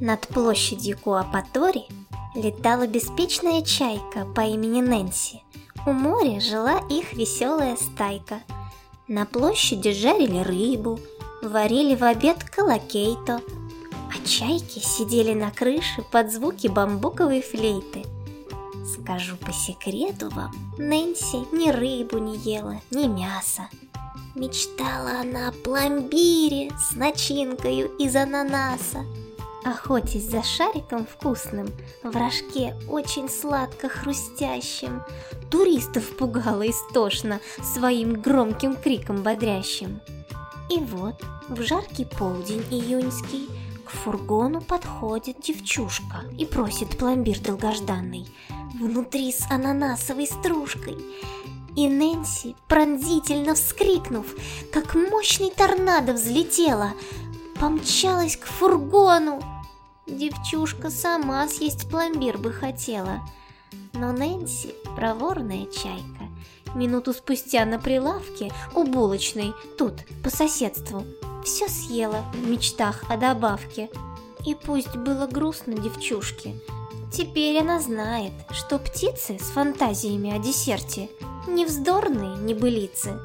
Над площадью Куапатори летала беспечная чайка по имени Нэнси. У моря жила их веселая стайка. На площади жарили рыбу, варили в обед колокейто, а чайки сидели на крыше под звуки бамбуковой флейты. Скажу по секрету вам, Нэнси ни рыбу не ела, ни мясо. Мечтала она о пломбире с начинкою из ананаса. Охотясь за шариком вкусным, в рожке очень сладко хрустящим, Туристов пугала истошно своим громким криком бодрящим. И вот в жаркий полдень июньский к фургону подходит девчушка и просит пломбир долгожданный, внутри с ананасовой стружкой. И Нэнси, пронзительно вскрикнув, как мощный торнадо взлетела, помчалась к фургону. Девчушка сама съесть пломбир бы хотела, но Нэнси, проворная чайка, минуту спустя на прилавке у булочной, тут, по соседству, все съела в мечтах о добавке. И пусть было грустно девчушке, теперь она знает, что птицы с фантазиями о десерте не вздорные небылицы,